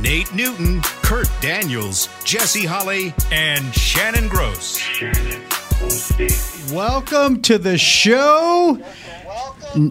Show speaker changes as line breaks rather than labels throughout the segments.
Nate Newton, Kurt Daniels, Jesse Holley, and Shannon Gross.
Welcome to the show.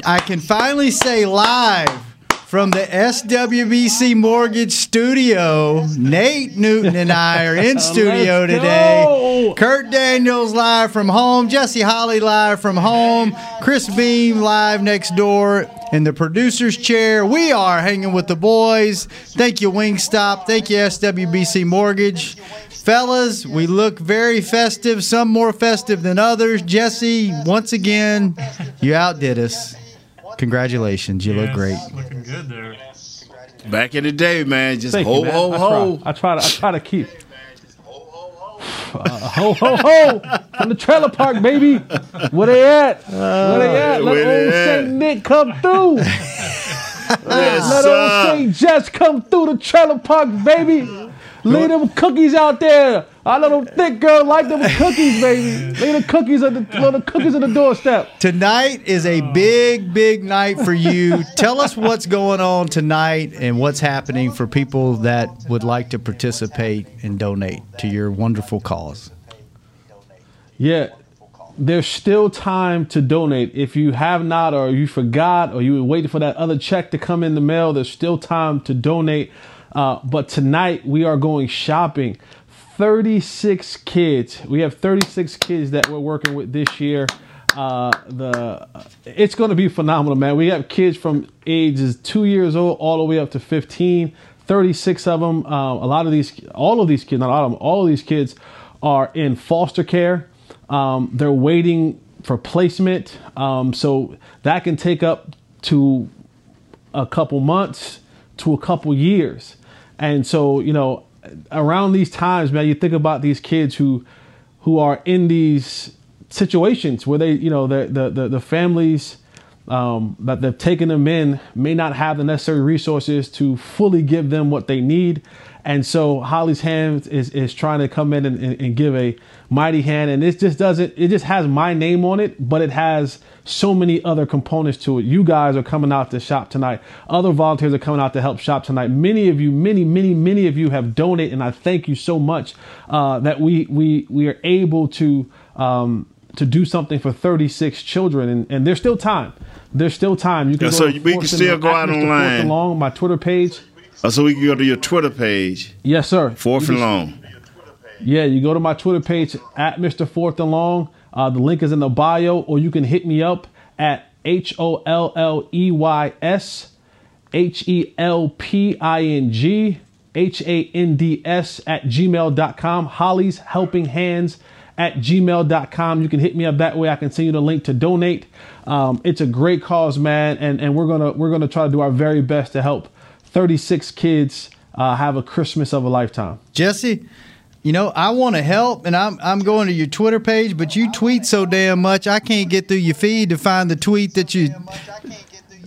I can finally say live from the SWBC Mortgage Studio. Nate Newton and I are in studio today.
go.
Kurt Daniels live from home. Jesse Holley live from home. Chris Beam live next door in the producer's chair. We are hanging with the boys. Thank you, Wingstop. Thank you, SWBC Mortgage. Fellas, we look very festive, some more festive than others. Jesse, once again, you outdid us. Congratulations. You look great.
Looking good there.
Back in the day, man, just
Thank
ho
you, man.
ho
I
ho.
Try, I try to I try to keep. Uh, ho ho ho from the trailer park, baby. Where they at? Where they at? Let
where
old? Saint Nick come through.
Yes,
Let old. Saint Jess come through the trailer park, baby. Leave them cookies out there. I know them thick girl like them cookies, baby. Leave the cookies at the, leave the cookies on the doorstep.
Tonight is a big, big night for you. Tell us what's going on tonight and what's happening for people that would like to participate and donate to your wonderful cause.
Yeah, there's still time to donate. If you have not, or you forgot, or you were waiting for that other check to come in the mail, there's still time to donate. Uh, but tonight we are going shopping. 36 kids. We have 36 kids that we're working with this year. Uh, the it's going to be phenomenal, man. We have kids from ages two years old all the way up to 15. 36 of them. Um, a lot of these, all of these kids, not all of them, all of these kids are in foster care. Um, they're waiting for placement. Um, so that can take up to a couple months to a couple years. And so, you know, around these times, man, you think about these kids who who are in these situations where they, you know, the the the, the families um, that they've taken them in may not have the necessary resources to fully give them what they need. And so Holley's hand is, is trying to come in and, and, and give a mighty hand. And it just doesn't, it just has my name on it, but it has so many other components to it. You guys are coming out to shop tonight. Other volunteers are coming out to help shop tonight. Many of you, many, many, many of you have donated. And I thank you so much uh, that we, we, we are able to, um, to do something for 36 children. And, and there's still time. There's still time. You can
Yeah, so we can still go out online.
and Long, my Twitter page.
Uh, so we can go to your Twitter page,
Yes, sir.
Fourth and Long.
Yeah, you go to my Twitter page at Mr. Fourth and Long. Uh, the link is in the bio, or you can hit me up at H O L L E Y S H E L P I N G H A N D S at gmail.com. Holley's Helping Hands at gmail.com. You can hit me up that way. I can send you the link to donate. Um, it's a great cause, man, and, and we're gonna we're gonna try to do our very best to help 36 kids uh, have a Christmas of a lifetime.
Jesse, you know, I want to help and I'm I'm going to your Twitter page, but you tweet so damn much I can't get through your feed to find the tweet that you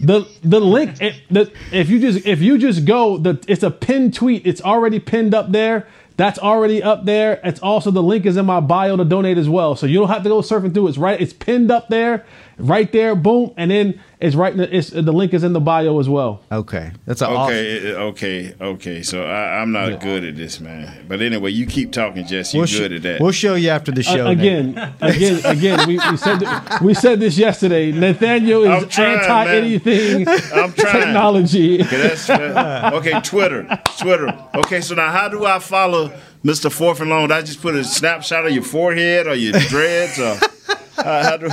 the the link it, the, if you just if you just go the it's a pinned tweet it's already pinned up there that's already up there it's also the link is in my bio to donate as well so you don't have to go surfing through it's right it's pinned up there right there boom and then it's right in the, it's the link is in the bio as well
Okay. That's an awesome
Okay, uh, okay, okay. So I, I'm not good at this, man. But anyway, you keep talking, Jesse. You're
We'll, sh-
good at that.
we'll show you after the show.
Uh, again again again we, we said we said this yesterday Nathaniel is
trying,
anti
man.
anything
I'm trying.
technology
Okay, that's, uh, okay, Twitter, Twitter. Okay, so now how do I follow Mr. Fourth and Long? Do I just put a snapshot of your forehead or your dreads or? Uh, how do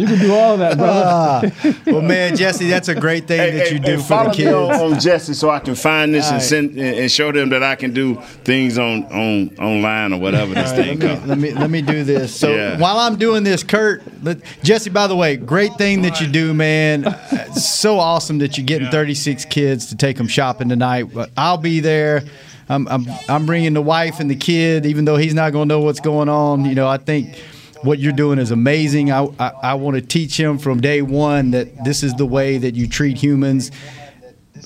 you can do all that brother
Well, man, Jesse, that's a great thing
Hey,
that
hey,
you do
hey,
for the
kids. on,
kids.
on Jesse so I can find this
All
and
right.
send and and show them that I can do things on on online or whatever this thing
Let me, let me let me do this. So
Yeah.
while I'm doing this, Kurt, let, Jesse. By the way, great thing that you do, man. It's so awesome that you're getting 36 kids to take them shopping tonight. But I'll be there. I'm, I'm, I'm bringing the wife and the kid, even though he's not going to know what's going on. You know, I think what you're doing is amazing. I, I, I want to teach him from day one that this is the way that you treat humans.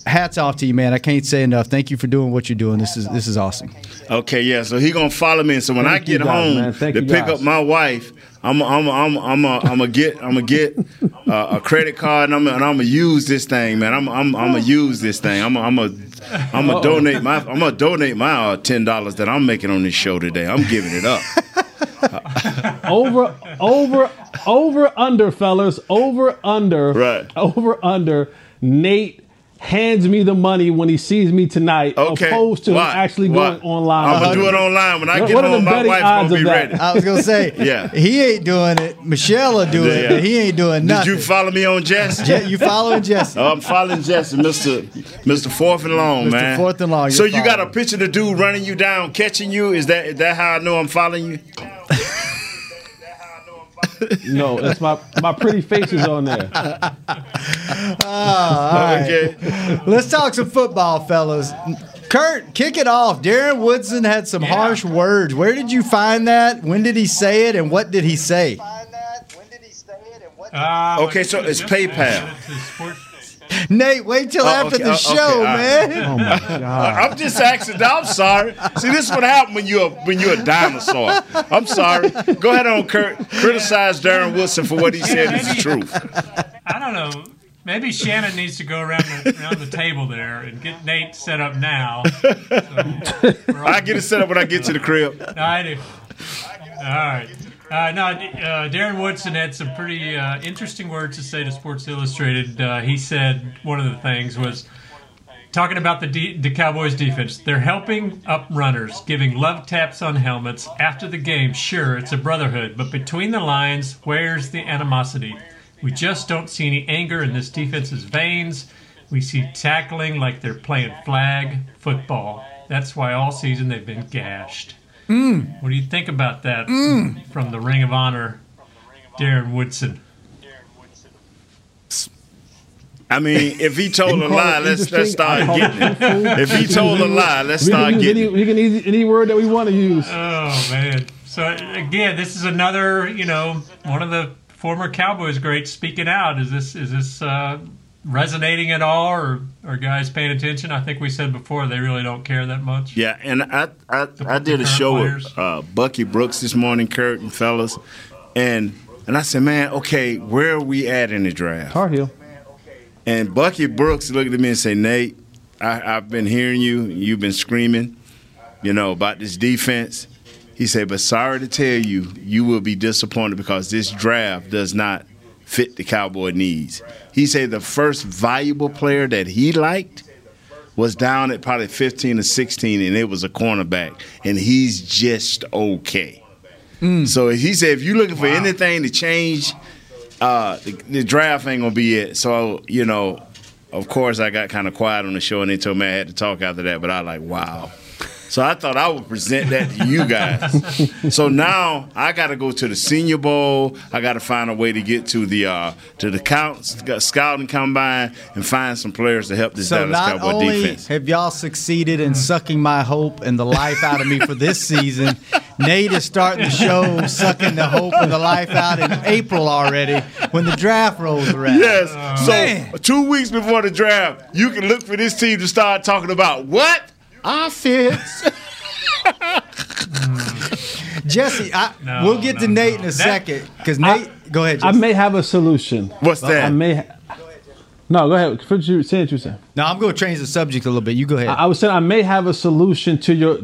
Hats off to you, man. I can't say enough. Thank you for doing what you're doing. This is this is awesome.
Okay, yeah. So he gonna follow me. So when
Thank
I get
guys,
home
man.
To pick
guys.
up my wife, I'm I'm I'm I'm a, I'm gonna get I'm gonna get uh, a credit card and I'm and I'm gonna use this thing, man. I'm I'm I'm gonna use this thing. I'm I'm a I'm gonna donate my I'm gonna donate my uh, ten dollars that I'm making on this show today. I'm giving it up.
over, over, over, under, fellas, over, under,
Right.
over, under. Nate hands me the money when he sees me tonight,
Okay.
opposed to him actually
Why?
going online.
I'm gonna do it online when I
What-
get
what
home. My
betting
wife's
odds
gonna be ready.
I was gonna say,
Yeah.
he ain't doing it. Michelle will do it,
Yeah.
but he ain't doing nothing.
Did you follow me on Jess?
Je- you following Jesse?
Oh, I'm following Jesse, Mr. Mr. Fourth and Long,
Mr.
man.
Fourth and Long,
So
you're
you got a picture of the dude running you down, catching you. Is that is that how I know I'm following you?
No, it's my my pretty face is on there.
Okay.
Let's talk some football, fellas. Kurt, kick it off. Darren Woodson had some harsh words. Where did you find that? When did he say it? And what did he say?
Uh,
Okay, so it's PayPal.
It's a sport-
Nate, wait till
Oh,
after
okay,
the
oh,
show,
okay, all right.
man.
Oh my god!
I'm just asking. I'm sorry. See, this is what happened when you're when you're a dinosaur. I'm sorry. Go ahead on, Kurt. Criticize Darren Woodson for what he said is the truth.
I don't know. Maybe Shannon needs to go around the, around the table there and get Nate set up now. So,
I get it set up when I get to the crib.
No, I do. All right. Uh, no, uh, Darren Woodson had some pretty uh, interesting words to say to Sports Illustrated. Uh, he said one of the things was talking about the de- the Cowboys defense. They're helping up runners, giving love taps on helmets after the game. Sure, it's a brotherhood, but between the lines, where's the animosity? We just don't see any anger in this defense's veins. We see tackling like they're playing flag football. That's why all season they've been gashed. What do you think about that from the Ring of Honor, Darren Woodson?
I mean, if he told a lie, let's let's start getting
it
it. If he told a lie, let's start
can use any,
getting it.
we can use any word that we want to use.
Oh man! So again, this is another, you know, one of the former Cowboys greats speaking out. Is this is this uh, resonating at all, or are guys paying attention? I think we said before they really don't care that much.
Yeah, and I I, I did a show
players.
with uh, Bucky Brooks this morning, Kurt and fellas, and and I said, man, okay, where are we at in the draft?
Tar Heel.
And Bucky Brooks looked at me and said, Nate, I, I've been hearing you. You've been screaming, you know, about this defense. He said, but sorry to tell you, you will be disappointed because this draft does not fit the Cowboy needs. He said the first valuable player that he liked was down at probably 15 or 16, and it was a cornerback, and he's just okay. So he said, if you're looking for anything to change, uh, the, the draft ain't gonna be it. So you know, of course, I got kind of quiet on the show, and they told me I had to talk after that. But I like, wow. So I thought I would present that to you guys. so now I got to go to the Senior Bowl. I got to find a way to get to the uh, to the count, scouting combine and find some players to help this
So
Dallas
not
Cowboy
only
defense.
have y'all succeeded in sucking my hope and the life out of me for this season, Nate is starting the show sucking the hope and the life out in April already when the draft rolls around.
Yes. so
Man.
two weeks before the draft, you can look for this team to start talking about what offense.
Jesse, I,
No,
we'll get to Nate
no.
in a
That-
second because Nate. go ahead.
I may have a solution.
What's that?
I may. Ha- no, go ahead. Finish you- Say what you said.
no, I'm going to change the subject a little bit. You go ahead.
I, I was saying I may have a solution to your.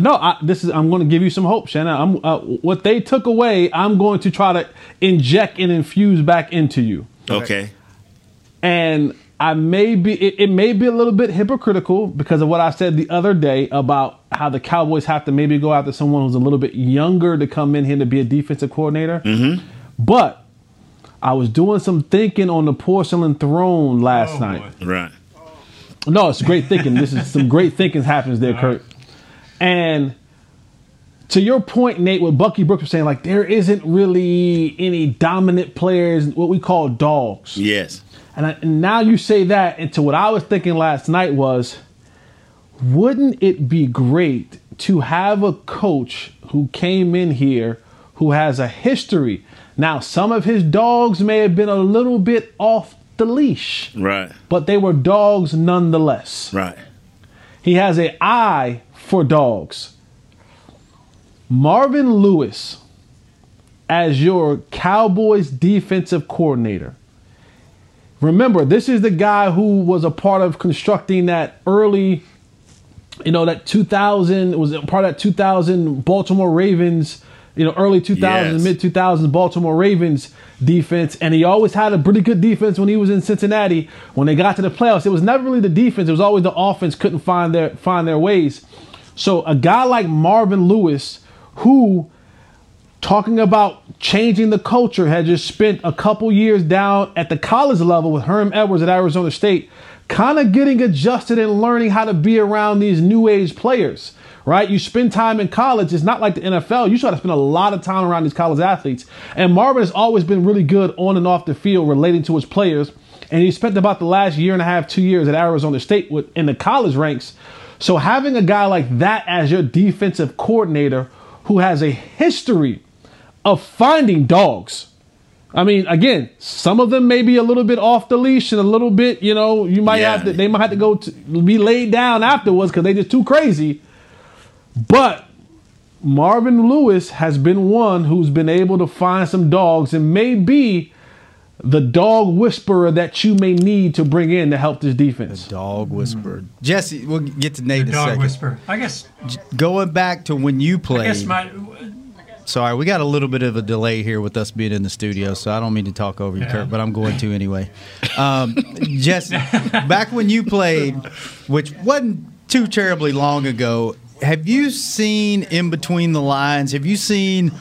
No, I, this is. I'm going to give you some hope, Shannon. I'm, uh, what they took away, I'm going to try to inject and infuse back into you.
okay.
and I may be it, it may be a little bit hypocritical because of what I said the other day about how the Cowboys have to maybe go after someone who's a little bit younger to come in here to be a defensive coordinator.
Mm-hmm.
But I was doing some thinking on the porcelain throne last
Oh,
night.
boy.
Right.
No, it's great thinking. This is some great thinking happens there, Kurt. And to your point, Nate, what Bucky Brooks was saying, like there isn't really any dominant players, what we call dogs.
Yes.
And, I, and now you say that, into what I was thinking last night was, wouldn't it be great to have a coach who came in here who has a history? Now, some of his dogs may have been a little bit off the leash,
Right.
but they were dogs nonetheless.
Right.
He has an eye for dogs. Marvin Lewis as your Cowboys defensive coordinator. Remember, this is the guy who was a part of constructing that early, you know, that 2000 was part of that 2000 Baltimore Ravens, you know, early 2000s,
Yes.
mid 2000s Baltimore Ravens defense. And he always had a pretty good defense when he was in Cincinnati. When they got to the playoffs, it was never really the defense; it was always the offense couldn't find their find their ways. So a guy like Marvin Lewis, who talking about changing the culture, had just spent a couple years down at the college level with Herm Edwards at Arizona State, kind of getting adjusted and learning how to be around these new age players. Right? You spend time in college. It's not like the NFL. You try to spend a lot of time around these college athletes. And Marvin has always been really good on and off the field relating to his players. And he spent about the last year and a half, two years at Arizona State with, in the college ranks. So having a guy like that as your defensive coordinator who has a history of finding dogs. I mean, again, some of them may be a little bit off the leash and a little bit, you know, you might
Yeah.
have to, they might have to go to be laid down afterwards because they're just too crazy. But Marvin Lewis has been one who's been able to find some dogs and may be the dog whisperer that you may need to bring in to help this defense.
Dog whisperer. Jesse, we'll get to Nate in a
Dog
second.
whisper. I guess.
Going back to when you
I
played.
guess my.
Sorry, we got a little bit of a delay here with us being in the studio, so I don't mean to talk over you,
Yeah.
Kurt, but I'm going to anyway. Um, Jesse, back when you played, which wasn't too terribly long ago, have you seen in between the lines? Have you seen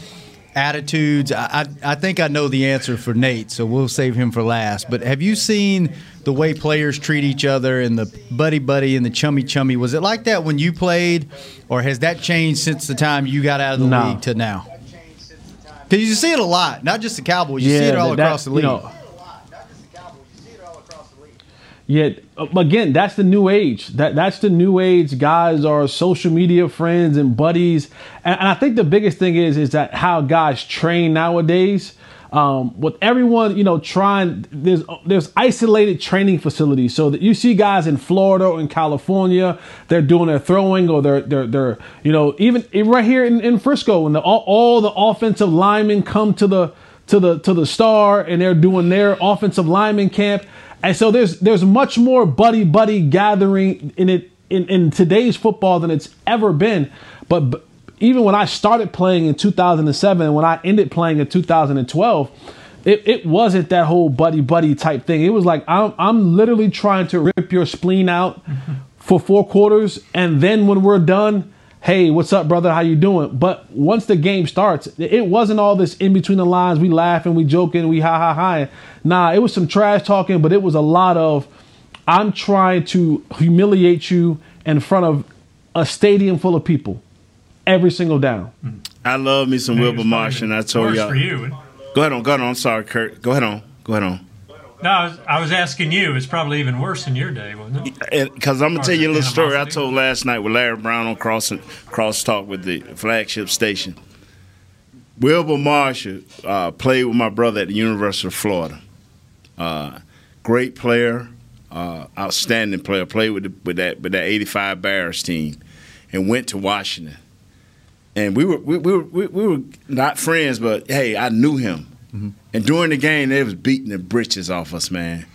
attitudes? I, I, I think I know the answer for Nate, so we'll save him for last. But have you seen the way players treat each other and the buddy buddy and the chummy chummy? Was it like that when you played, or has that changed since the time you got out of the
No.
league to now? Because you see it a lot, not just the Cowboys. You see it all
that-
across the
you
league.
know, Yeah, uh, again, that's the new age. That that's the new age. Guys are social media friends and buddies, and, and I think the biggest thing is is that how guys train nowadays. Um, with everyone, you know, trying there's there's isolated training facilities, so that you see guys in Florida or in California, they're doing their throwing or they're they're they're you know even, right here in, in Frisco when the all, all the offensive linemen come to the to the to the star and they're doing their offensive lineman camp. And so there's there's much more buddy buddy gathering in it in, in today's football than it's ever been. But, even when I started playing in 2007 and when I ended playing in 2012, it, it wasn't that whole buddy buddy type thing. It was like I'm I'm literally trying to rip your spleen out for four quarters, and then when we're done, hey, what's up, brother? How you doing? But once the game starts, it wasn't all this in between the lines. We laughing, we joking, we ha ha ha. Nah, it was some trash talking, but it was a lot of I'm trying to humiliate you in front of a stadium full of people every single down.
I love me some Wilbur
it's
Marsh, and I told y'all.
for you.
Go ahead on, go ahead on. I'm sorry, Kurt. Go ahead on. Go ahead on.
No, I was, I was asking you. It's probably even worse in your day, wasn't it?
Because I'm gonna tell you a little story I told last night with Larry Brown on cross cross talk with the flagship station. Wilbur Marshall uh, played with my brother at the University of Florida. Uh, great player, uh, outstanding player. Played with the, with that with that '85 Bears team, and went to Washington. And we were we, we were we, we were not friends, but hey, I knew him. Mm-hmm. And during the game, they was beating the britches off us, man.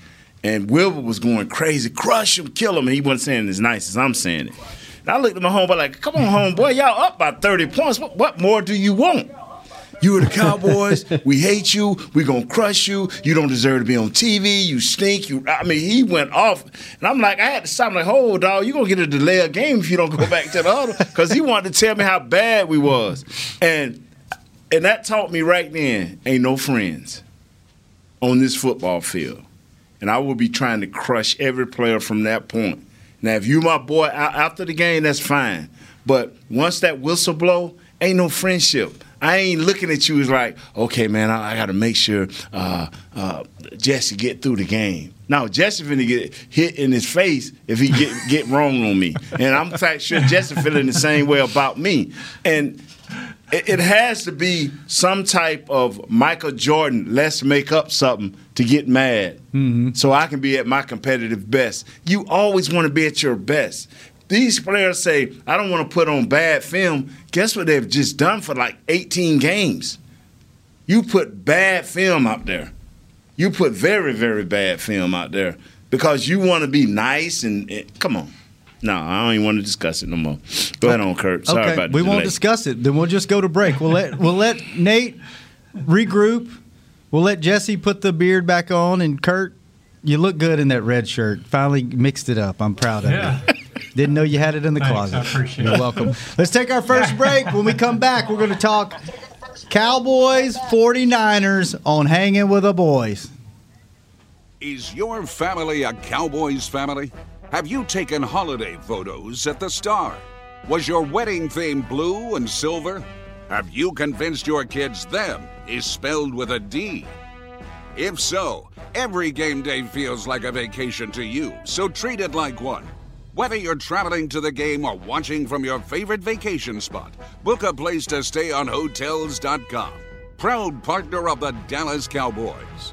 And Wilbur was going crazy, crush him, kill him. And he wasn't saying it as nice as I'm saying it. And I looked at my homeboy like, come on, homeboy, y'all up by 30 points. What, what more do you want? You are the Cowboys. we hate you. we going to crush you. You don't deserve to be on TV. You stink. You. I mean, he went off. And I'm like, I had to stop. I'm like, hold, dog, you going to get a delay of game if you don't go back to the other. Because he wanted to tell me how bad we was. And and that taught me right then, ain't no friends on this football field. And I will be trying to crush every player from that point. Now, if you my boy after the game, that's fine. But once that whistle blow, ain't no friendship. I ain't looking at you as like, okay, man, I, I got to make sure uh, uh, Jesse get through the game. No, Jesse finna get hit in his face if he get get wrong on me, and I'm quite sure Jesse feeling the same way about me. And it, it has to be some type of Michael Jordan. Let's make up something to get mad, so I can be at my competitive best. You always want to be at your best. These players say, I don't want to put on bad film. Guess what they've just done for like 18 games? You put bad film out there. You put very, very bad film out there because you want to be nice and, and- come on. No, I don't even want to discuss it no more. Go ahead on, Kurt. Sorry
okay,
about the
we won't discuss it. Then we'll just go to break. We'll let we'll let Nate regroup. We'll let Jesse put the beard back on, and Kurt, you look good in that red shirt. Finally mixed it up. I'm proud of
Yeah.
you. Didn't know you had it in the
Thanks,
closet.
I appreciate
You're
it.
welcome. Let's take our first break. When we come back, we're going to talk Cowboys 49ers on Hanging with the Boys.
Is your family a Cowboys family? Have you taken holiday photos at the Star? Was your wedding theme blue and silver? Have you convinced your kids them is spelled with a D? If so, every game day feels like a vacation to you, so treat it like one. Whether you're traveling to the game or watching from your favorite vacation spot, book a place to stay on Hotels.com. Proud partner of the Dallas Cowboys.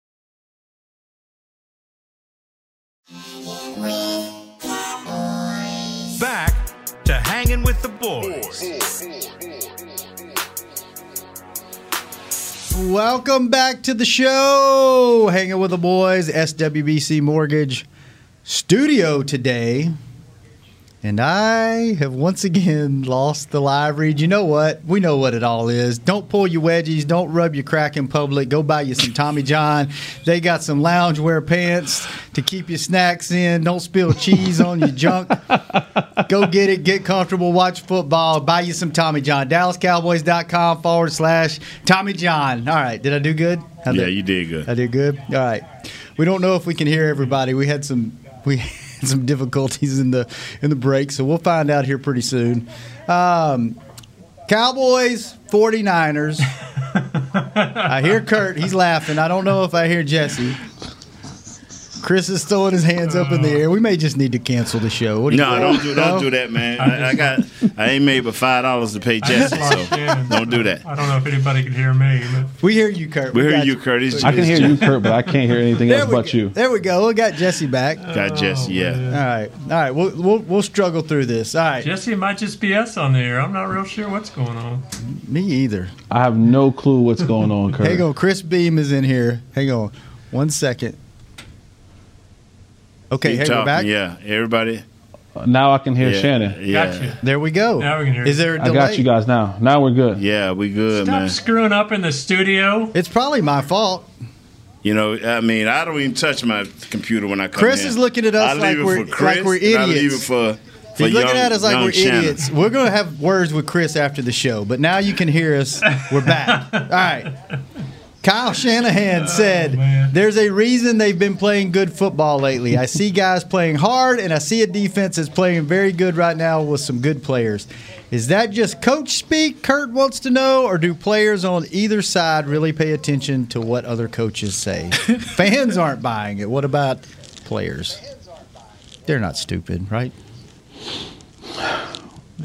Welcome back to the show. Hanging with the boys, SWBC Mortgage Studio today. And I have once again lost the live read. You know what? We know what it all is. Don't pull your wedgies. Don't rub your crack in public. Go buy you some Tommy John. They got some loungewear pants to keep your snacks in. Don't spill cheese on your junk. Go get it. Get comfortable. Watch football. Buy you some Tommy John. DallasCowboys.com forward slash Tommy John. All right. Did I do good? How'd
Yeah, you did good.
I did good. All right. We don't know if we can hear everybody. We had some we had some difficulties in the in the break, so we'll find out here pretty soon. Um, Cowboys, 49ers. I hear Kurt. He's laughing. I don't know if I hear Jesse. Chris is throwing his hands up in the air. We may just need to cancel the show. What do you
No,
think?
don't do don't do that, man. I, I got I ain't made but five dollars to pay Jesse, so don't do that.
I don't know if anybody can hear me. But
We hear you, Kurt.
We hear
got
you, Kurt. It's-
I can hear you, Kurt, but I can't hear anything else but
go.
you.
There we go. We got Jesse back.
Got oh, Jesse, yeah.
All right, all right. We'll, we'll we'll struggle through this. All right.
Jesse might just be us on the air. I'm not real sure what's going on.
Me either.
I have no clue what's going on, Kurt.
Hang on, Chris Beam is in here. Hang on, one second. Okay, hey, we're back.
Yeah, everybody.
Now I can hear
Yeah,
Shannon.
Yeah,
Gotcha.
There we go.
Now we can hear
Is there a
I
delay?
I got you guys now. Now we're good.
yeah, we good,
Stop
man.
screwing up in the studio.
It's probably my fault.
You know, I mean, I don't even touch my computer when I come in.
Chris
in.
is looking at us
I
like we're-
for Chris,
like we're
and I leave it for, for
He's looking at us like we're
Shannon.
idiots. We're going to have words with Chris after the show, but now you can hear us. We're back. All right. Kyle Shanahan oh, said, There's a reason they've been playing good football lately. I see guys playing hard, and I see a defense that's playing very good right now with some good players. Is that just coach speak, Kurt wants to know, or do players on either side really pay attention to what other coaches say? Fans aren't buying it. What about players? They're not stupid, right?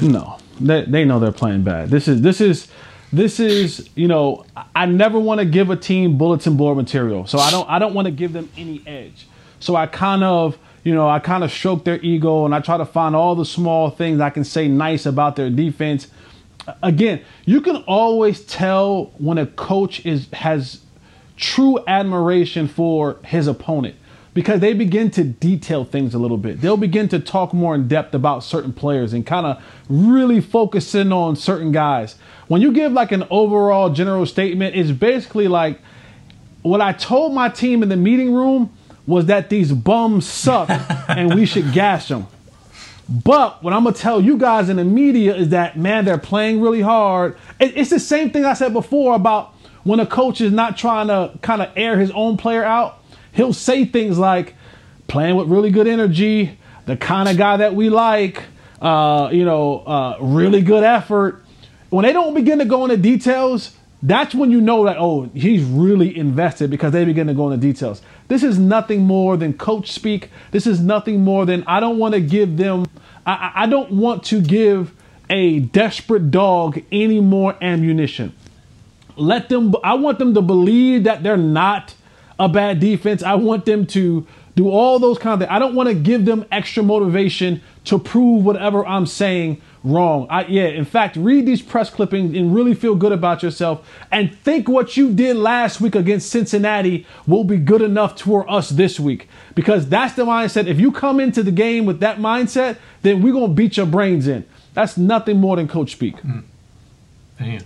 No, they, they know they're playing bad. This is this is this is you know I never want to give a team bulletin board material, so I don't I don't want to give them any edge. So I kind of you know I kind of stroke their ego and I try to find all the small things I can say nice about their defense. Again, you can always tell when a coach is has true admiration for his opponent because they begin to detail things a little bit. They'll begin to talk more in depth about certain players and kind of really focus in on certain guys. When you give like an overall general statement, it's basically like what I told my team in the meeting room was that these bums suck and we should gash them. But what I'm gonna tell you guys in the media is that man, they're playing really hard. It's the same thing I said before about when a coach is not trying to kind of air his own player out he'll say things like playing with really good energy, the kind of guy that we like, uh, you know, uh, really good effort. When they don't begin to go into details, that's when you know that, oh, he's really invested because they begin to go into details. This is nothing more than coach speak. This is nothing more than I don't want to give them, I, I don't want to give a desperate dog any more ammunition. Let them, I want them to believe that they're not a bad defense. I want them to do all those kind of things. I don't want to give them extra motivation to prove whatever I'm saying wrong. I, yeah, in fact, read these press clippings and really feel good about yourself and think what you did last week against Cincinnati will be good enough for us this week. Because that's the mindset. If you come into the game with that mindset, then we're going to beat your brains in. That's nothing more than coach speak. Mm.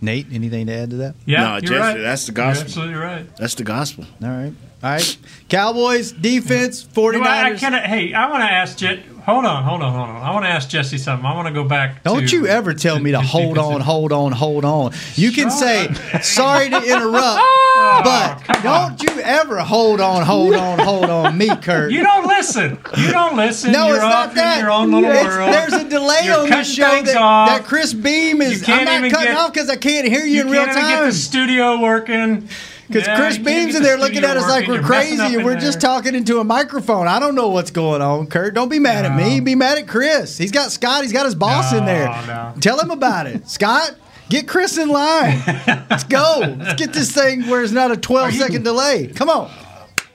Nate, anything to add to that?
Yeah,
no,
you're
Jesse,
right.
that's the gospel.
You're absolutely right.
That's the gospel.
All right. All right. Cowboys, defense, 49ers.
Well, I, I kinda, hey, I want to ask Jet. Hold on, hold on, hold on. I want to ask Jesse something. I want to go back.
Don't
to,
you ever tell me to hold on, hold on, hold on. You can say, sorry to interrupt, oh, but don't you ever hold on, hold on, hold on me, Kurt.
You don't listen. You don't listen.
No,
You're
it's not that.
in your own little
It's-
world.
There's a delay
You're
on the show that,
off.
that Chris Beam is. I'm not
even
cutting
get-
off because I can't hear you,
you
in real
can't even get
time.
the studio working.
Because
Yeah,
Chris Beam's in there looking at us like we're crazy and we're
there.
just talking into a microphone. I don't know what's going on, Kurt. Don't be mad at me. Be mad at Chris. He's got Scott. He's got his boss in there.
no.
Tell him about it. Scott, get Chris in line. Let's go. Let's get this thing where it's not a 12 second delay. Come on.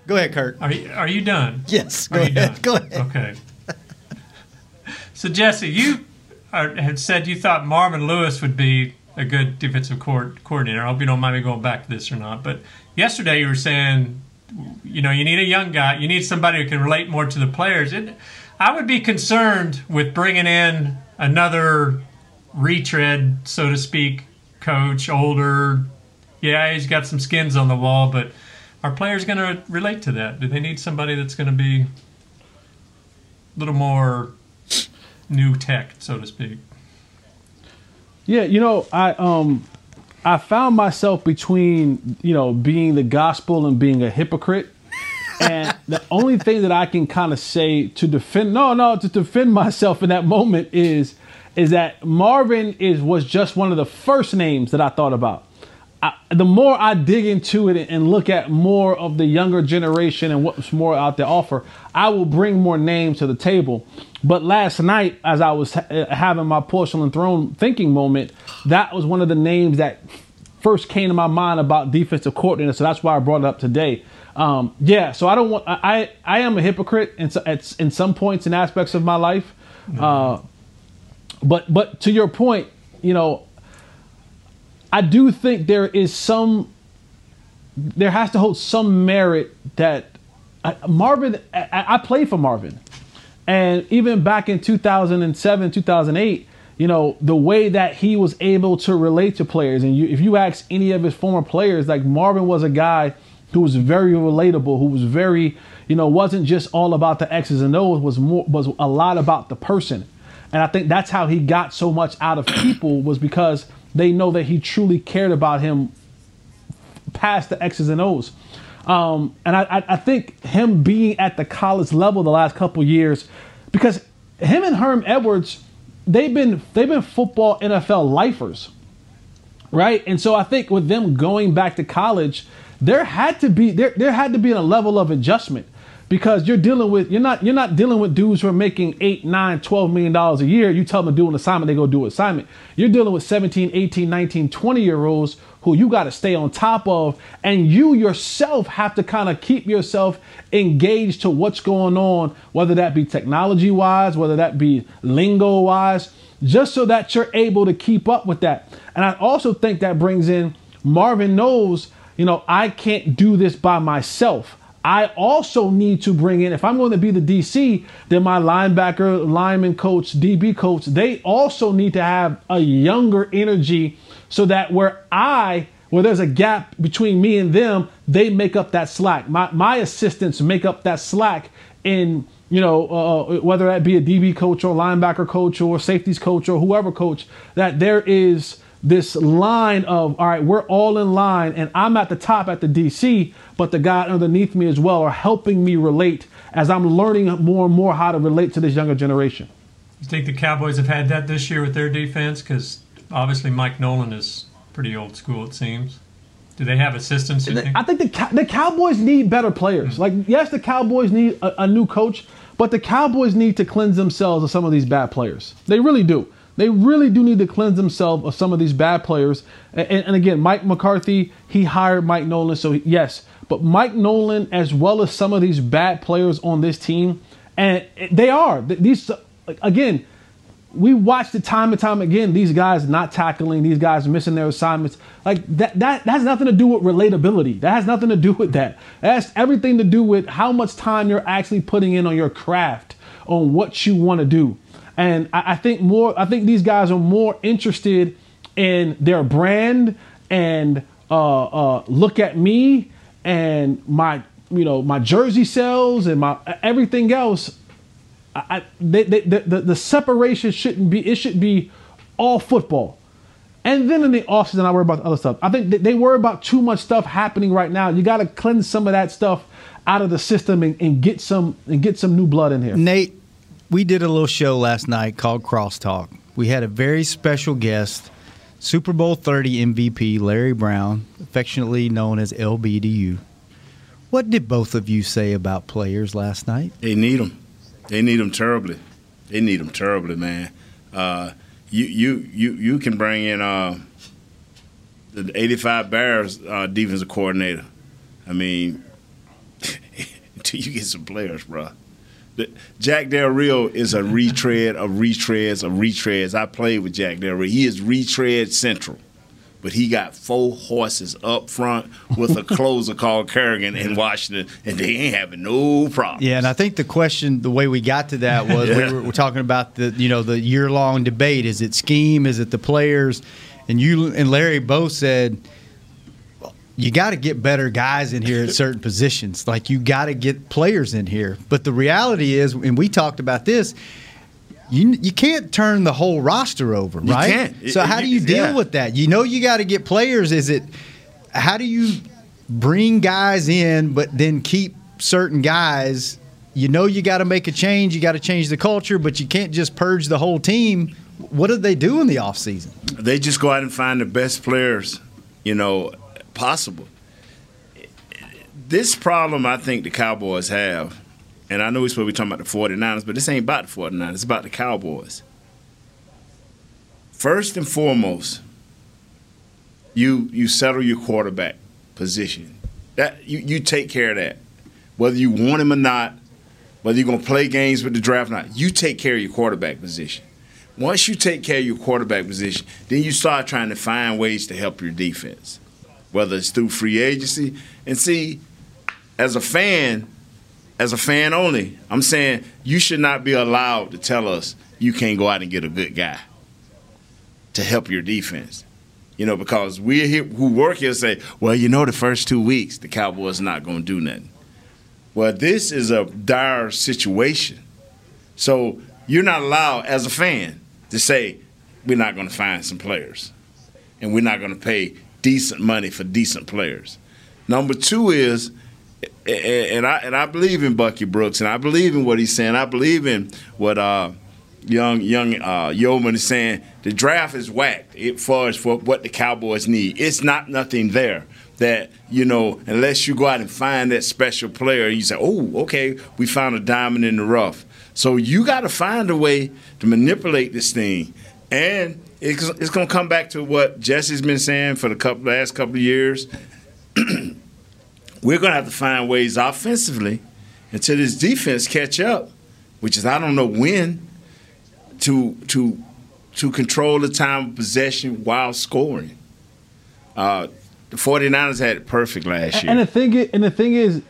Go ahead, Kurt.
Are you, are you done?
Yes. Go
you
ahead. Go ahead.
Okay. So Jesse, you are, had said you thought Marvin Lewis would be a good defensive court, coordinator. I hope you don't mind me going back to this or not. But yesterday you were saying, you know, you need a young guy. You need somebody who can relate more to the players. I would be concerned with bringing in another retread, so to speak, coach, older. Yeah, he's got some skins on the wall, but are players going to relate to that? Do they need somebody that's going to be a little more new tech, so to speak?
Yeah, you know, I um I found myself between, you know, being the gospel and being a hypocrite. And the only thing that I can kind of say to defend no, no, to defend myself in that moment is is that Marvin is was just one of the first names that I thought about. I, the more I dig into it and look at more of the younger generation and what's more out there offer, I will bring more names to the table. But last night, as I was ha- having my porcelain throne thinking moment, that was one of the names that first came to my mind about defensive coordinator. So that's why I brought it up today. Um, yeah, so I don't want. I I am a hypocrite in at in some points and aspects of my life. Uh, but but to your point, you know, I do think there is some, there has to hold some merit that uh, I, Marvin. I, I played for Marvin, and even back in 2007, 2008, you know the way that he was able to relate to players, and you, if you ask any of his former players, like Marvin was a guy who was very relatable, who was very, you know, wasn't just all about the X's and O's, was more was a lot about the person. And I think that's how he got so much out of people was because they know that he truly cared about him past the X's and O's. Um, and I, I think him being at the college level the last couple years, because him and Herm Edwards, they've been they've been football NFL lifers, right? And so I think with them going back to college, there had to be there there had to be a level of adjustment because you're dealing with you're not you're not dealing with dudes who are making 8 9 12 million dollars a year. You tell them to do an assignment they go do an assignment. You're dealing with 17 18 19 20 year olds who you got to stay on top of and you yourself have to kind of keep yourself engaged to what's going on whether that be technology wise whether that be lingo wise just so that you're able to keep up with that. And i also think that brings in marvin knows you know i can't do this by myself I also need to bring in, if I'm going to be the DC, then my linebacker, lineman coach, DB coach, they also need to have a younger energy so that where I, where there's a gap between me and them, they make up that slack. My, my assistants make up that slack in, you know, uh, whether that be a DB coach or linebacker coach or safeties coach or whoever coach, that there is this line of all right we're all in line and i'm at the top at the dc but the guy underneath me as well are helping me relate as i'm learning more and more how to relate to this younger generation.
You think the cowboys have had that this year with their defense? Because obviously mike nolan is pretty old school it seems. Do they have assistants think?
i think the, the cowboys need better players. Hmm. Like yes the cowboys need a, a new coach but the cowboys need to cleanse themselves of some of these bad players. They really do they really do need to cleanse themselves of some of these bad players. And, and, again, Mike McCarthy, he hired Mike Nolan. So, yes, but Mike Nolan, as well as some of these bad players on this team, and they are. These, again, we watched it time and time again. These guys not tackling, these guys missing their assignments. Like that, that, that has nothing to do with relatability. That has nothing to do with that. That has everything to do with how much time you're actually putting in on your craft, on what you want to do. And I, I think more, I think these guys are more interested in their brand and uh, uh, look at me and my, you know, my jersey sales and my everything else. I, they, they, the, the separation shouldn't be, it should be all football. And then in the offseason, I worry about the other stuff. I think they worry about too much stuff happening right now. You got to cleanse some of that stuff out of the system and, and, get some and get some new blood in here.
Nate, we did a little show last night called Crosstalk. We had a very special guest, Super Bowl 30 MVP Larry Brown, affectionately known as LBDU. What did both of you say about players last night?
They need them. They need them terribly. They need them terribly, man. Uh, you you you you can bring in uh, the 85 Bears uh, defensive coordinator. I mean, until you get some players, bro. Jack Del Rio is a retread of retreads of retreads. I played with Jack Del Rio. He is retread central, but he got four horses up front with a closer called Kerrigan in Washington, and they ain't having no problem.
Yeah, and I think the question, the way we got to that was yeah. we were, were talking about the you know the year long debate: is it scheme? Is it the players? And you and Larry both said you got to get better guys in here at certain positions. Like you got to get players in here. But the reality is, and we talked about this, you you can't turn the whole roster over, right?
You can't.
So how do you deal yeah. with that? You know you got to get players. Is it how do you bring guys in, but then keep certain guys? You know you got to make a change. You got to change the culture, but you can't just purge the whole team. What do they do in the offseason?
They just go out and find the best players, you know, possible. This problem I think the Cowboys have, and I know we're supposed to be talking about the 49ers, but this ain't about the 49ers, it's about the Cowboys. First and foremost, you you settle your quarterback position. That you, you take care of that. Whether you want him or not, whether you're gonna play games with the draft or not, you take care of your quarterback position. Once you take care of your quarterback position, then you start trying to find ways to help your defense whether it's through free agency. And see, as a fan, as a fan only, I'm saying you should not be allowed to tell us you can't go out and get a good guy to help your defense. You know, because we here who work here say, well, you know, the first two weeks the Cowboys not going to do nothing. Well, this is a dire situation. So you're not allowed as a fan to say we're not going to find some players and we're not going to pay decent money for decent players. Number two is, and I and I believe in Bucky Brooks, and I believe in what he's saying. I believe in what uh, young young uh, Yeoman is saying. The draft is whacked It far as for what the Cowboys need. It's not nothing there that you know unless you go out and find that special player. You say, oh, okay, we found a diamond in the rough. So you got to find a way to manipulate this thing, and it's, it's going to come back to what Jesse's been saying for the couple, last couple of years. We're going to have to find ways offensively until this defense catch up, which is I don't know when, to to to control the time of possession while scoring. Uh, the 49ers had it perfect last year.
And the thing is, and the thing is,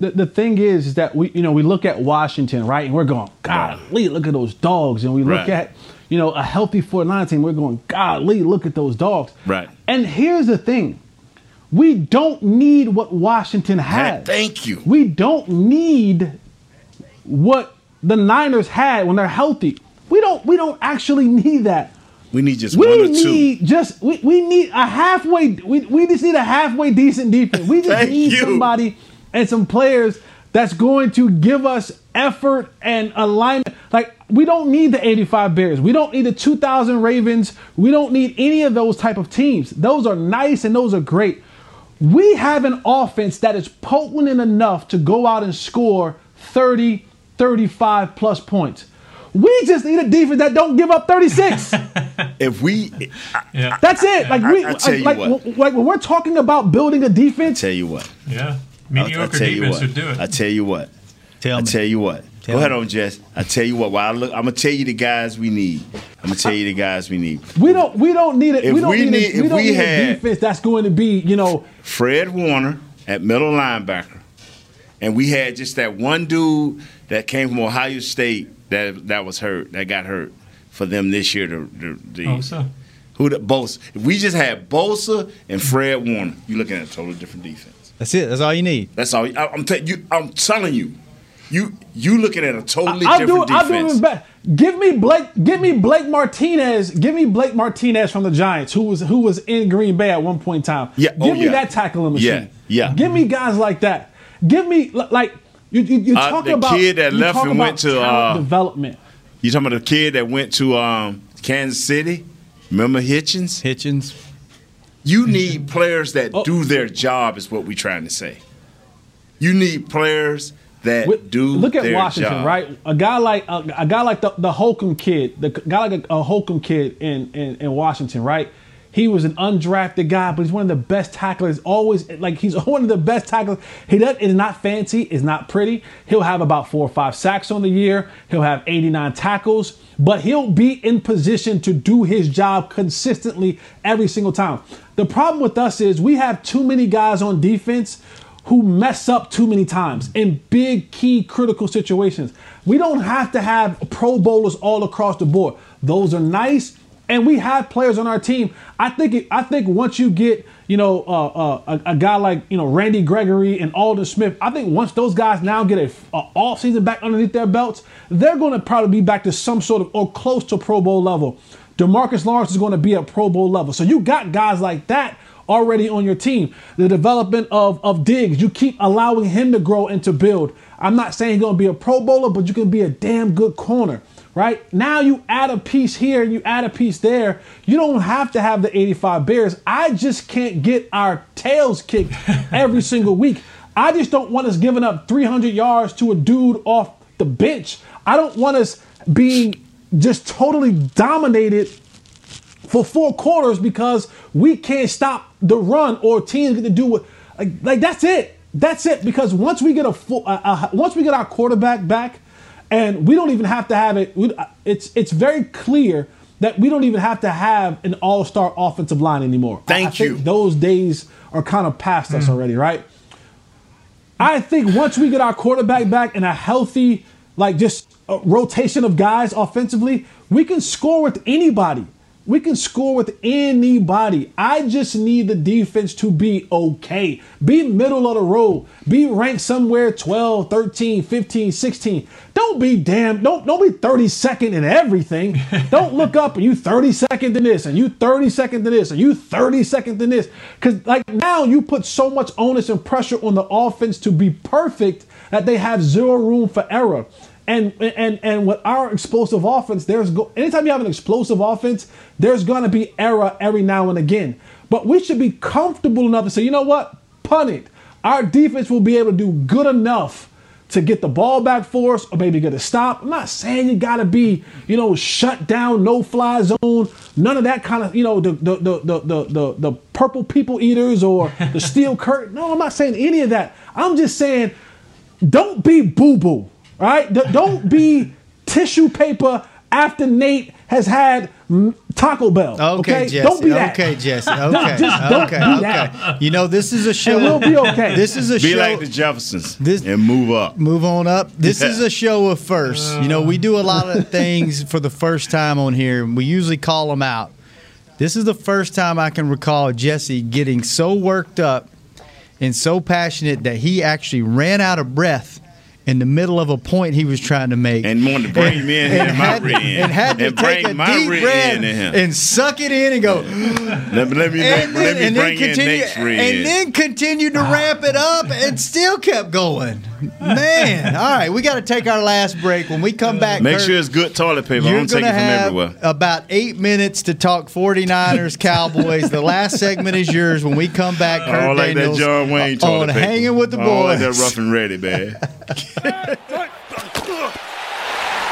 the, the thing is, is that we you know we look at Washington right, and we're going, golly, look at those dogs, and we look
Right.
at you know a healthy 49 team, we're going, golly, look at those dogs.
Right.
And here's the thing. We don't need what Washington had.
Thank you.
We don't need what the Niners had when they're healthy. We don't we don't actually need that.
We need just
We
one or two.
need just we, we need a halfway we, we just need a halfway decent defense. We just need
you.
somebody and some players that's going to give us effort and alignment. Like we don't need the 85 Bears. We don't need the 2000 Ravens. We don't need any of those type of teams. Those are nice and those are great. We have an offense that is potent enough to go out and score 30, 35 plus points. We just need a defense that don't give up 36.
If we,
Yeah.
That's it. Like we,
I tell you
like,
what.
like when we're talking about building a defense,
tell you what.
Yeah.
I'll-
Mediocre
I'll tell you
defense
what.
would do it.
I tell you what.
Tell
I
me.
tell you what.
Tell
Go ahead on, Jess. I tell you what. While I look, I'm gonna tell you the guys we need. I'm gonna tell you the guys we need.
we don't we don't need it.
If
We don't
we
need,
need-
a, we don't
we
need a defense that's going to be you know
Fred Warner at middle linebacker, and we had just that one dude that came from Ohio State that that was hurt, that got hurt for them this year. The, the, the
Bosa.
who the Bosa? If we just had Bosa and Fred Warner, you're looking at a totally different defense.
That's it. That's all you need.
That's all. I, I'm te- you. I'm telling you, you you looking at a totally
I'll do
different
it. I'll do even better. Give me Blake. Give me Blake Martinez. Give me Blake Martinez from the Giants, who was who was in Green Bay at one point in time.
Yeah,
Give
oh,
me
yeah.
that tackling machine.
Yeah, yeah.
Give me guys like that. Give me like you. You, you
Uh,
talk
the
about
kid that left and went to, uh,
development.
You talking about the kid that went to um, Kansas City? Remember Hitchens?
Hitchens.
You need players that
Oh.
do their job. Is what we're trying to say. You need players that
With-
do.
Look at Washington,
job.
right? A guy like a, a guy like the, the Holcomb kid, the guy like a, a Holcomb kid in, in in Washington, right? He was an undrafted guy, but he's one of the best tacklers. Always like he's one of the best tacklers. He does is not fancy, is not pretty. He'll have about four or five sacks on the year. He'll have 89 tackles, but he'll be in position to do his job consistently every single time. The problem with us is we have too many guys on defense who mess up too many times in big, key, critical situations. We don't have to have Pro Bowlers all across the board. Those are nice, and we have players on our team. I think. I think once you get, you know, uh, uh, a, a guy like you know Randy Gregory and Aldon Smith, I think once those guys now get a, a off season back underneath their belts, they're going to probably be back to some sort of or close to Pro Bowl level. Demarcus Lawrence is going to be at Pro Bowl level. So you got guys like that already on your team. The development of, of Diggs, you keep allowing him to grow and to build. I'm not saying he's going to be a Pro Bowler, but you can be a damn good corner, right? Now you add a piece here and you add a piece there. You don't have to have the 85 Bears. I just can't get our tails kicked every single week. I just don't want us giving up 300 yards to a dude off the bench. I don't want us being just totally dominated for four quarters because we can't stop the run or teams get to do what like, like that's it that's it because once we get a full uh, uh, once we get our quarterback back and we don't even have to have it we, it's it's very clear that we don't even have to have an all-star offensive line anymore I- I
Thank
think
you.
those days are kind of past us mm. already right I think once we get our quarterback back and a healthy, like just a rotation of guys offensively, we can score with anybody. We can score with anybody. I just need the defense to be okay. Be middle of the road. Be ranked somewhere 12, 13, 15, 16. Don't be damn, don't, don't be 32nd in everything. don't look up and you 32nd in this and you 32nd in this and you 32nd in this. Because like now you put so much onus and pressure on the offense to be perfect that they have zero room for error. And and and with our explosive offense, there's go anytime you have an explosive offense, there's gonna be error every now and again. But we should be comfortable enough to say, you know what, punt it. Our defense will be able to do good enough to get the ball back for us or maybe get a stop. I'm not saying you gotta be, you know, shut down, no fly zone, none of that kind of, you know, the the the the the, the, the purple people eaters or the steel curtain. No, I'm not saying any of that. I'm just saying don't be boo boo. Right? D- don't be tissue paper after Nate has had Taco Bell.
Okay,
Okay,
Jesse.
don't be that.
Okay, Jesse.
No,
Okay,
just don't
okay,
be
okay.
that.
You know, this is a show.
And we'll be okay.
This is a
Be
show.
Be like the Jeffersons and move up.
Move on up. This
Yeah.
is a show of firsts. you know, we do a lot of things for the first time on here. and We usually call them out. This is the first time I can recall Jesse getting so worked up and so passionate that he actually ran out of breath in the middle of a point he was trying to make.
And wanted to bring me in here, my
had,
rear
and had to
And
take
bring
a
my
deep breath
end in here.
and suck it in and go.
Let me let me,
and
let
then,
me
and
bring
then
in
continue,
Nate's rear
and then continued to ramp it up and still kept going. Man, all right, we got to take our last break. When we come back,
Make
Kurt,
sure it's good toilet paper.
You're
don't take
gonna
it from
have
everywhere.
about eight minutes to talk 49ers, Cowboys. the last segment is yours. When we come back, Kurt
I don't like that John Wayne
on
toilet paper.
hanging with the
I don't like that rough and ready, man.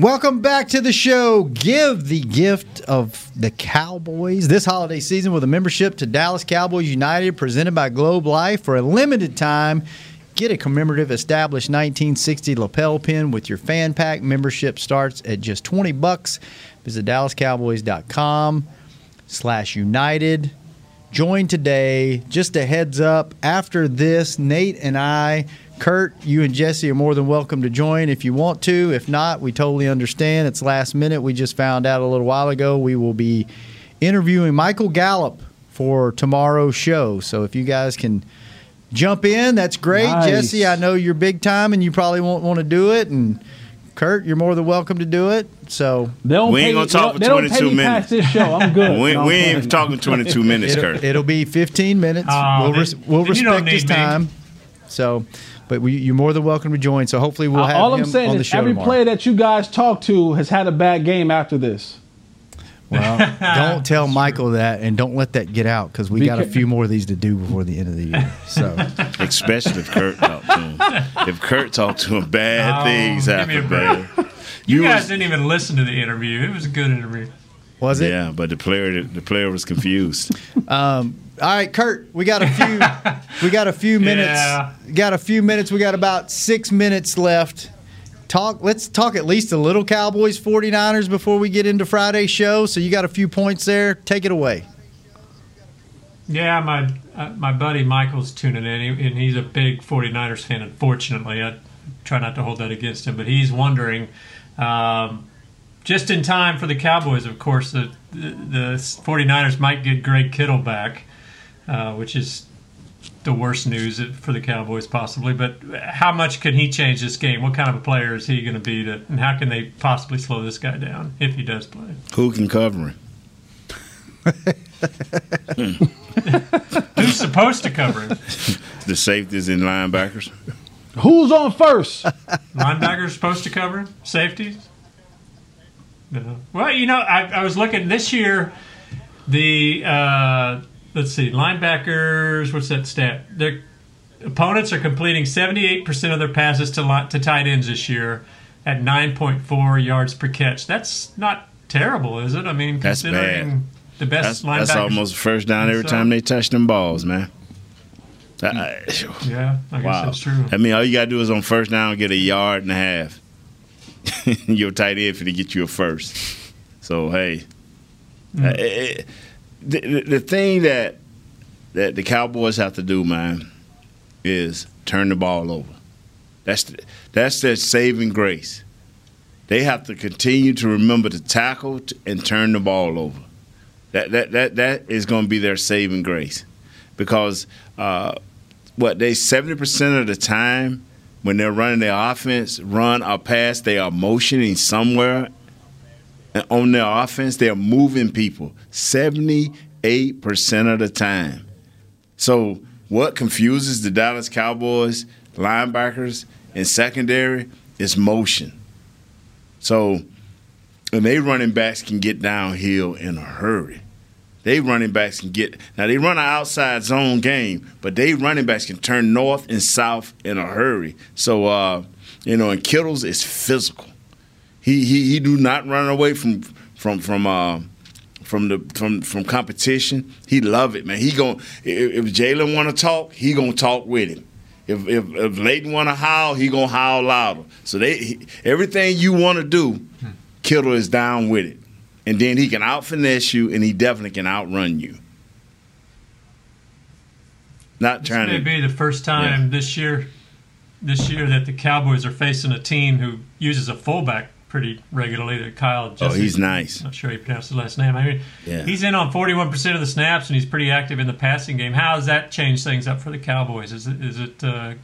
Welcome back to the show. Give the gift of the Cowboys this holiday season with a membership to Dallas Cowboys United presented by Globe Life for a limited time. Get a commemorative established 1960 lapel pin with your fan pack. Membership starts at just 20 bucks. Visit dallascowboys.com slash united. Join today. Just a heads up, after this, Nate and I, Kurt, you and Jesse are more than welcome to join if you want to. If not, we totally understand. It's last minute. We just found out a little while ago we will be interviewing Michael Gallup for tomorrow's show. So if you guys can jump in, that's great.
Nice.
Jesse, I know you're big time and you probably won't want to do it. And Kurt, you're more than welcome to do it. So
They don't
We ain't
pay
gonna talk for
don't- they don't
22 minutes.
past this show. I'm good.
We,
No, I'm
we ain't
playing.
talking 22 minutes,
it'll,
Kurt.
it'll be 15 minutes.
Oh,
we'll
then-
res- we'll
then you don't
respect his
need me.
time. So, but we, you're more than welcome to join. So hopefully we'll
Uh,
have
all
him
I'm saying
on the
is
show
every
tomorrow.
player that you guys talk to has had a bad game after this.
Well, don't tell Michael that, and don't let that get out because we got a few more of these to do before the end of the year. So,
Especially if Kurt talked to him. If Kurt talked to him, bad
Oh,
things
give me a
happen,
break.
man.
You,
was-
guys didn't even listen to the interview. It was a good interview.
was it?
Yeah, but the player the player was confused.
Um, all right, Kurt, we got a few. we got a few minutes.
Yeah.
Got a few minutes. We got about six minutes left. Talk. Let's talk at least a little Cowboys 49ers before we get into Friday's show. So you got a few points there. Take it away.
Yeah, my uh, my buddy Michael's tuning in, he- and he's a big 49ers fan. Unfortunately, I try not to hold that against him, but he's wondering, um, just in time for the Cowboys, of course, the, the, the 49ers might get Greg Kittle back, uh, which is the worst news for the Cowboys possibly. But how much can he change this game? What kind of a player is he going to be, to, and how can they possibly slow this guy down if he does play?
Who can cover him?
Who's supposed to cover him?
The safeties and linebackers.
Who's on first?
Linebackers supposed to cover him? Safeties? No. Well, you know, I, I was looking this year. The uh, let's see, linebackers. What's that stat? Their opponents are completing seventy-eight percent of their passes to to tight ends this year at nine point four yards per catch. That's not terrible, is it? I mean,
That's
considering
bad.
the best
That's,
linebackers.
that's almost first down every
So-
time they touch them balls, man. That- I-
Yeah, I guess
wow.
that's true.
I mean, all you gotta do is on first down get a yard and a half. Your tight end for to get you a first. So hey,
Mm.
uh, the, the thing that that the Cowboys have to do, man, is turn the ball over. That's the, that's their saving grace. They have to continue to remember to tackle and turn the ball over. That that that that is going to be their saving grace, because uh, what they seventy percent of the time when they're running their offense, run or pass, they are motioning somewhere on their offense. They are moving people seventy eight percent of the time. So what confuses the Dallas Cowboys linebackers and secondary is motion. So and they running backs can get downhill in a hurry. They running backs can get now they run an outside zone game, but they running backs can turn north and south in a hurry. So uh, you know, and Kittles is physical. He he he do not run away from from from uh, from the from from competition. He love it, man. He gon' if, if Jaylon want to talk, he gonna talk with him. If if, if Leighton want to howl, he gonna howl louder. So they he, everything you want to do, Kittle is down with it, and then he can out finesse you, and he definitely can outrun you. Not
This
trying
may
to
be the first time this year, this year that the Cowboys are facing a team who uses a fullback pretty regularly. That Kyle. Jesse,
Oh, he's nice.
I'm Not sure he pronounced his last name. I mean,
Yeah.
he's in on forty-one percent of the snaps, and he's pretty active in the passing game. How has that changed things up for the Cowboys? Is it? Is it? Uh,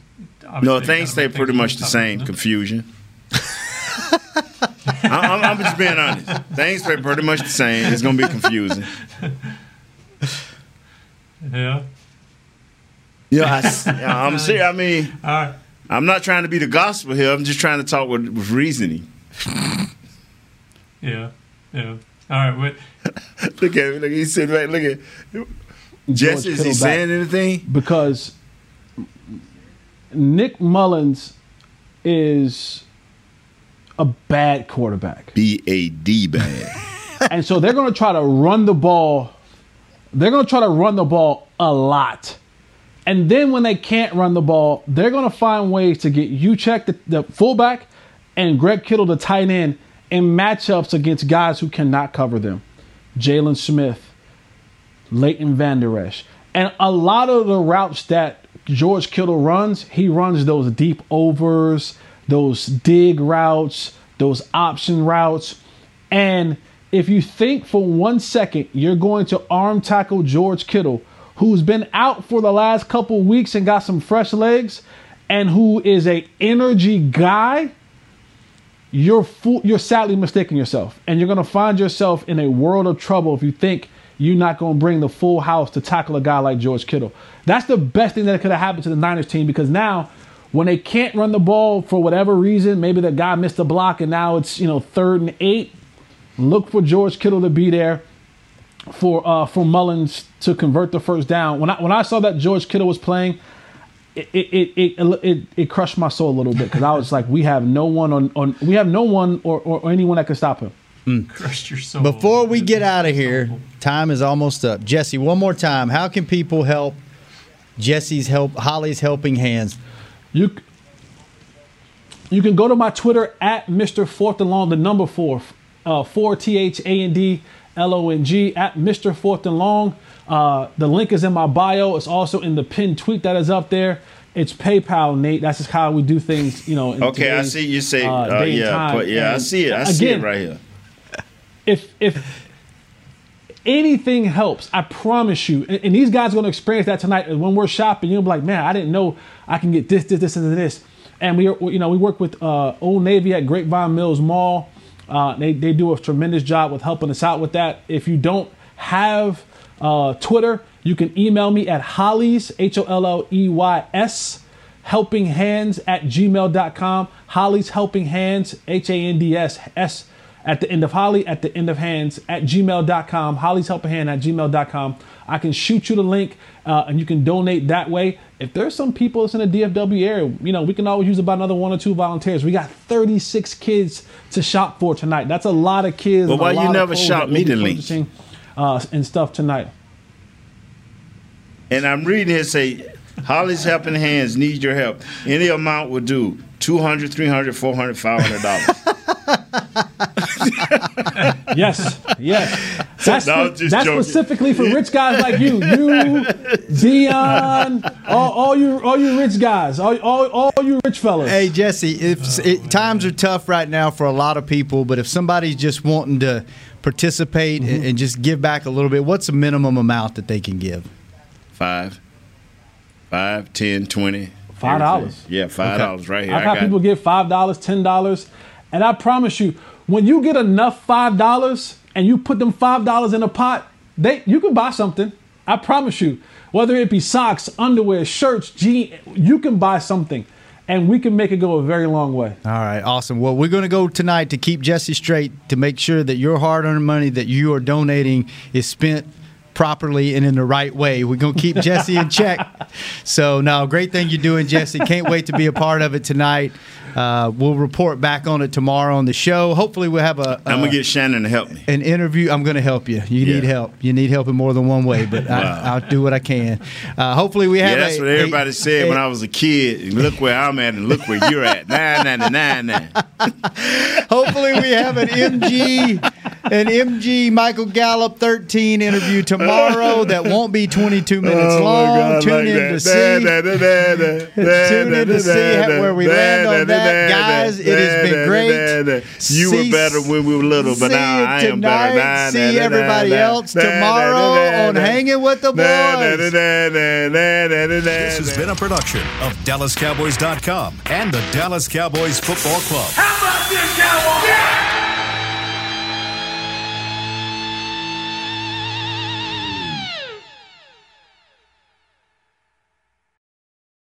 No, things stay
things
pretty much the same.
it,
Confusion. I- I'm, I'm just being honest. Things stay pretty much the same. It's gonna be confusing.
Yeah.
Yeah, I, am serious. I mean,
All right.
I'm not trying to be the gospel here. I'm just trying to talk with, with reasoning.
Yeah. Yeah. All right. Wait.
look at him. Look, he's sitting right. Look at Jesse. Is he
Kittle
saying anything?
Because Nick Mullens is a bad quarterback.
B A D bad.
and so they're going to try to run the ball. They're going to try to run the ball a lot. And then when they can't run the ball, they're going to find ways to get you check the, the fullback and Greg Kittle the tight end in matchups against guys who cannot cover them. Jaylon Smith, Leighton Vander Esch. And a lot of the routes that George Kittle runs, he runs those deep overs, those dig routes, those option routes. And if you think for one second you're going to arm tackle George Kittle, who's been out for the last couple weeks and got some fresh legs, and who is a energy guy, you're fool- you're sadly mistaking yourself, and you're gonna find yourself in a world of trouble if you think you're not gonna bring the full house to tackle a guy like George Kittle. That's the best thing that could have happened to the Niners team because now when they can't run the ball for whatever reason, maybe the guy missed a block and now it's you know third and eight. Look for George Kittle to be there for uh, for Mullens to convert the first down. When I when I saw that George Kittle was playing, it it it it, it, it crushed my soul a little bit because I was like, we have no one on, on we have no one or, or, or anyone that could stop him.
Crushed your soul.
Before we get out of here, time is almost up. Jesse, one more time. How can people help Jesse's help Holley's Helping Hands?
You you can go to my Twitter at Mr. Fourth and Long, the number four, uh, four T H A N D L O N G at Mr. Fourth and Long. Uh, the link is in my bio. It's also in the pinned tweet that is up there. It's PayPal, Nate. That's just how we do things, you know. in
Okay, I see you say,
uh,
uh, yeah, but yeah, I see it. I see it right here.
if if anything helps, I promise you, and, and these guys are going to experience that tonight. When we're shopping, you'll be like, man, I didn't know I can get this, this, this, and this. And we, are, you know, we work with uh, Old Navy at Grapevine Mills Mall. Uh, they they do a tremendous job with helping us out with that. If you don't have uh, Twitter, you can email me at Holley's H O L L E Y S helping hands at gmail.com. Holley's helping hands H A N D S S at the end of Holley, at the end of hands at gmail.com. Holley's helping hand at gmail.com. I can shoot you the link uh, and you can donate that way. If there's some people that's in the DFW area, you know, we can always use about another one or two volunteers. We got 36 kids to shop for tonight. That's a lot of kids.
But why you never shop me the link?
Purchasing, Uh, and stuff tonight.
And I'm reading here say, Holley's Helping Hands need your help. Any amount will do. 200 300 400 $500.
Yes, yes. That's,
No, I
spe-
was just
that's specifically for rich guys like you, you, Dion, all, all you, all you rich guys, all, all, all you rich fellas.
Hey Jesse, if it, times are tough right now for a lot of people, but if somebody's just wanting to participate and, mm-hmm. and just give back a little bit, what's the minimum amount that they can give?
Five, five, ten, twenty.
Five dollars.
Yeah, five dollars right here.
I've
I
had
got
people give five dollars, ten dollars, and I promise you, when you get enough five dollars and you put them five dollars in a pot, they you can buy something. I promise you, whether it be socks, underwear, shirts, jeans, you can buy something, and we can make it go a very long way.
All right, awesome. Well, we're going to go tonight to keep Jesse straight to make sure that your hard-earned money that you are donating is spent properly and in the right way. We're going to keep Jesse in check. So, no, great thing you're doing, Jesse. Can't wait to be a part of it tonight. Uh, we'll report back on it tomorrow on the show. Hopefully, we'll have a.
I'm gonna get Shannon to help me.
An interview. I'm going to help you. You need help. You need help in more than one way, but
Wow.
I, I'll do what I can. Uh, hopefully, we
Yeah,
have.
that's
a-
what everybody
a-
said when I was a kid. Look where I'm at and look where you're at. Nah, nah, nah, nah.
Hopefully, we have an MG, an MG Michael Gallup 13 interview tomorrow that won't be 22 minutes
Oh,
long.
God,
Tune
like
in
that.
to see. Tune in to see
da,
how-
da,
where we land on
da,
that. Guys, it has been great.
da, da. You
See-
were better when we were little, but
see
now
you
I am better.
tonight.
Nah,
See
nah, nah,
everybody else
nah, nah,
tomorrow
nah, nah,
on. Hanging with the
Nah, nah,
Boys.
This has been a production of DallasCowboys.com and the Dallas Cowboys Football Club.
How about this, Cowboys?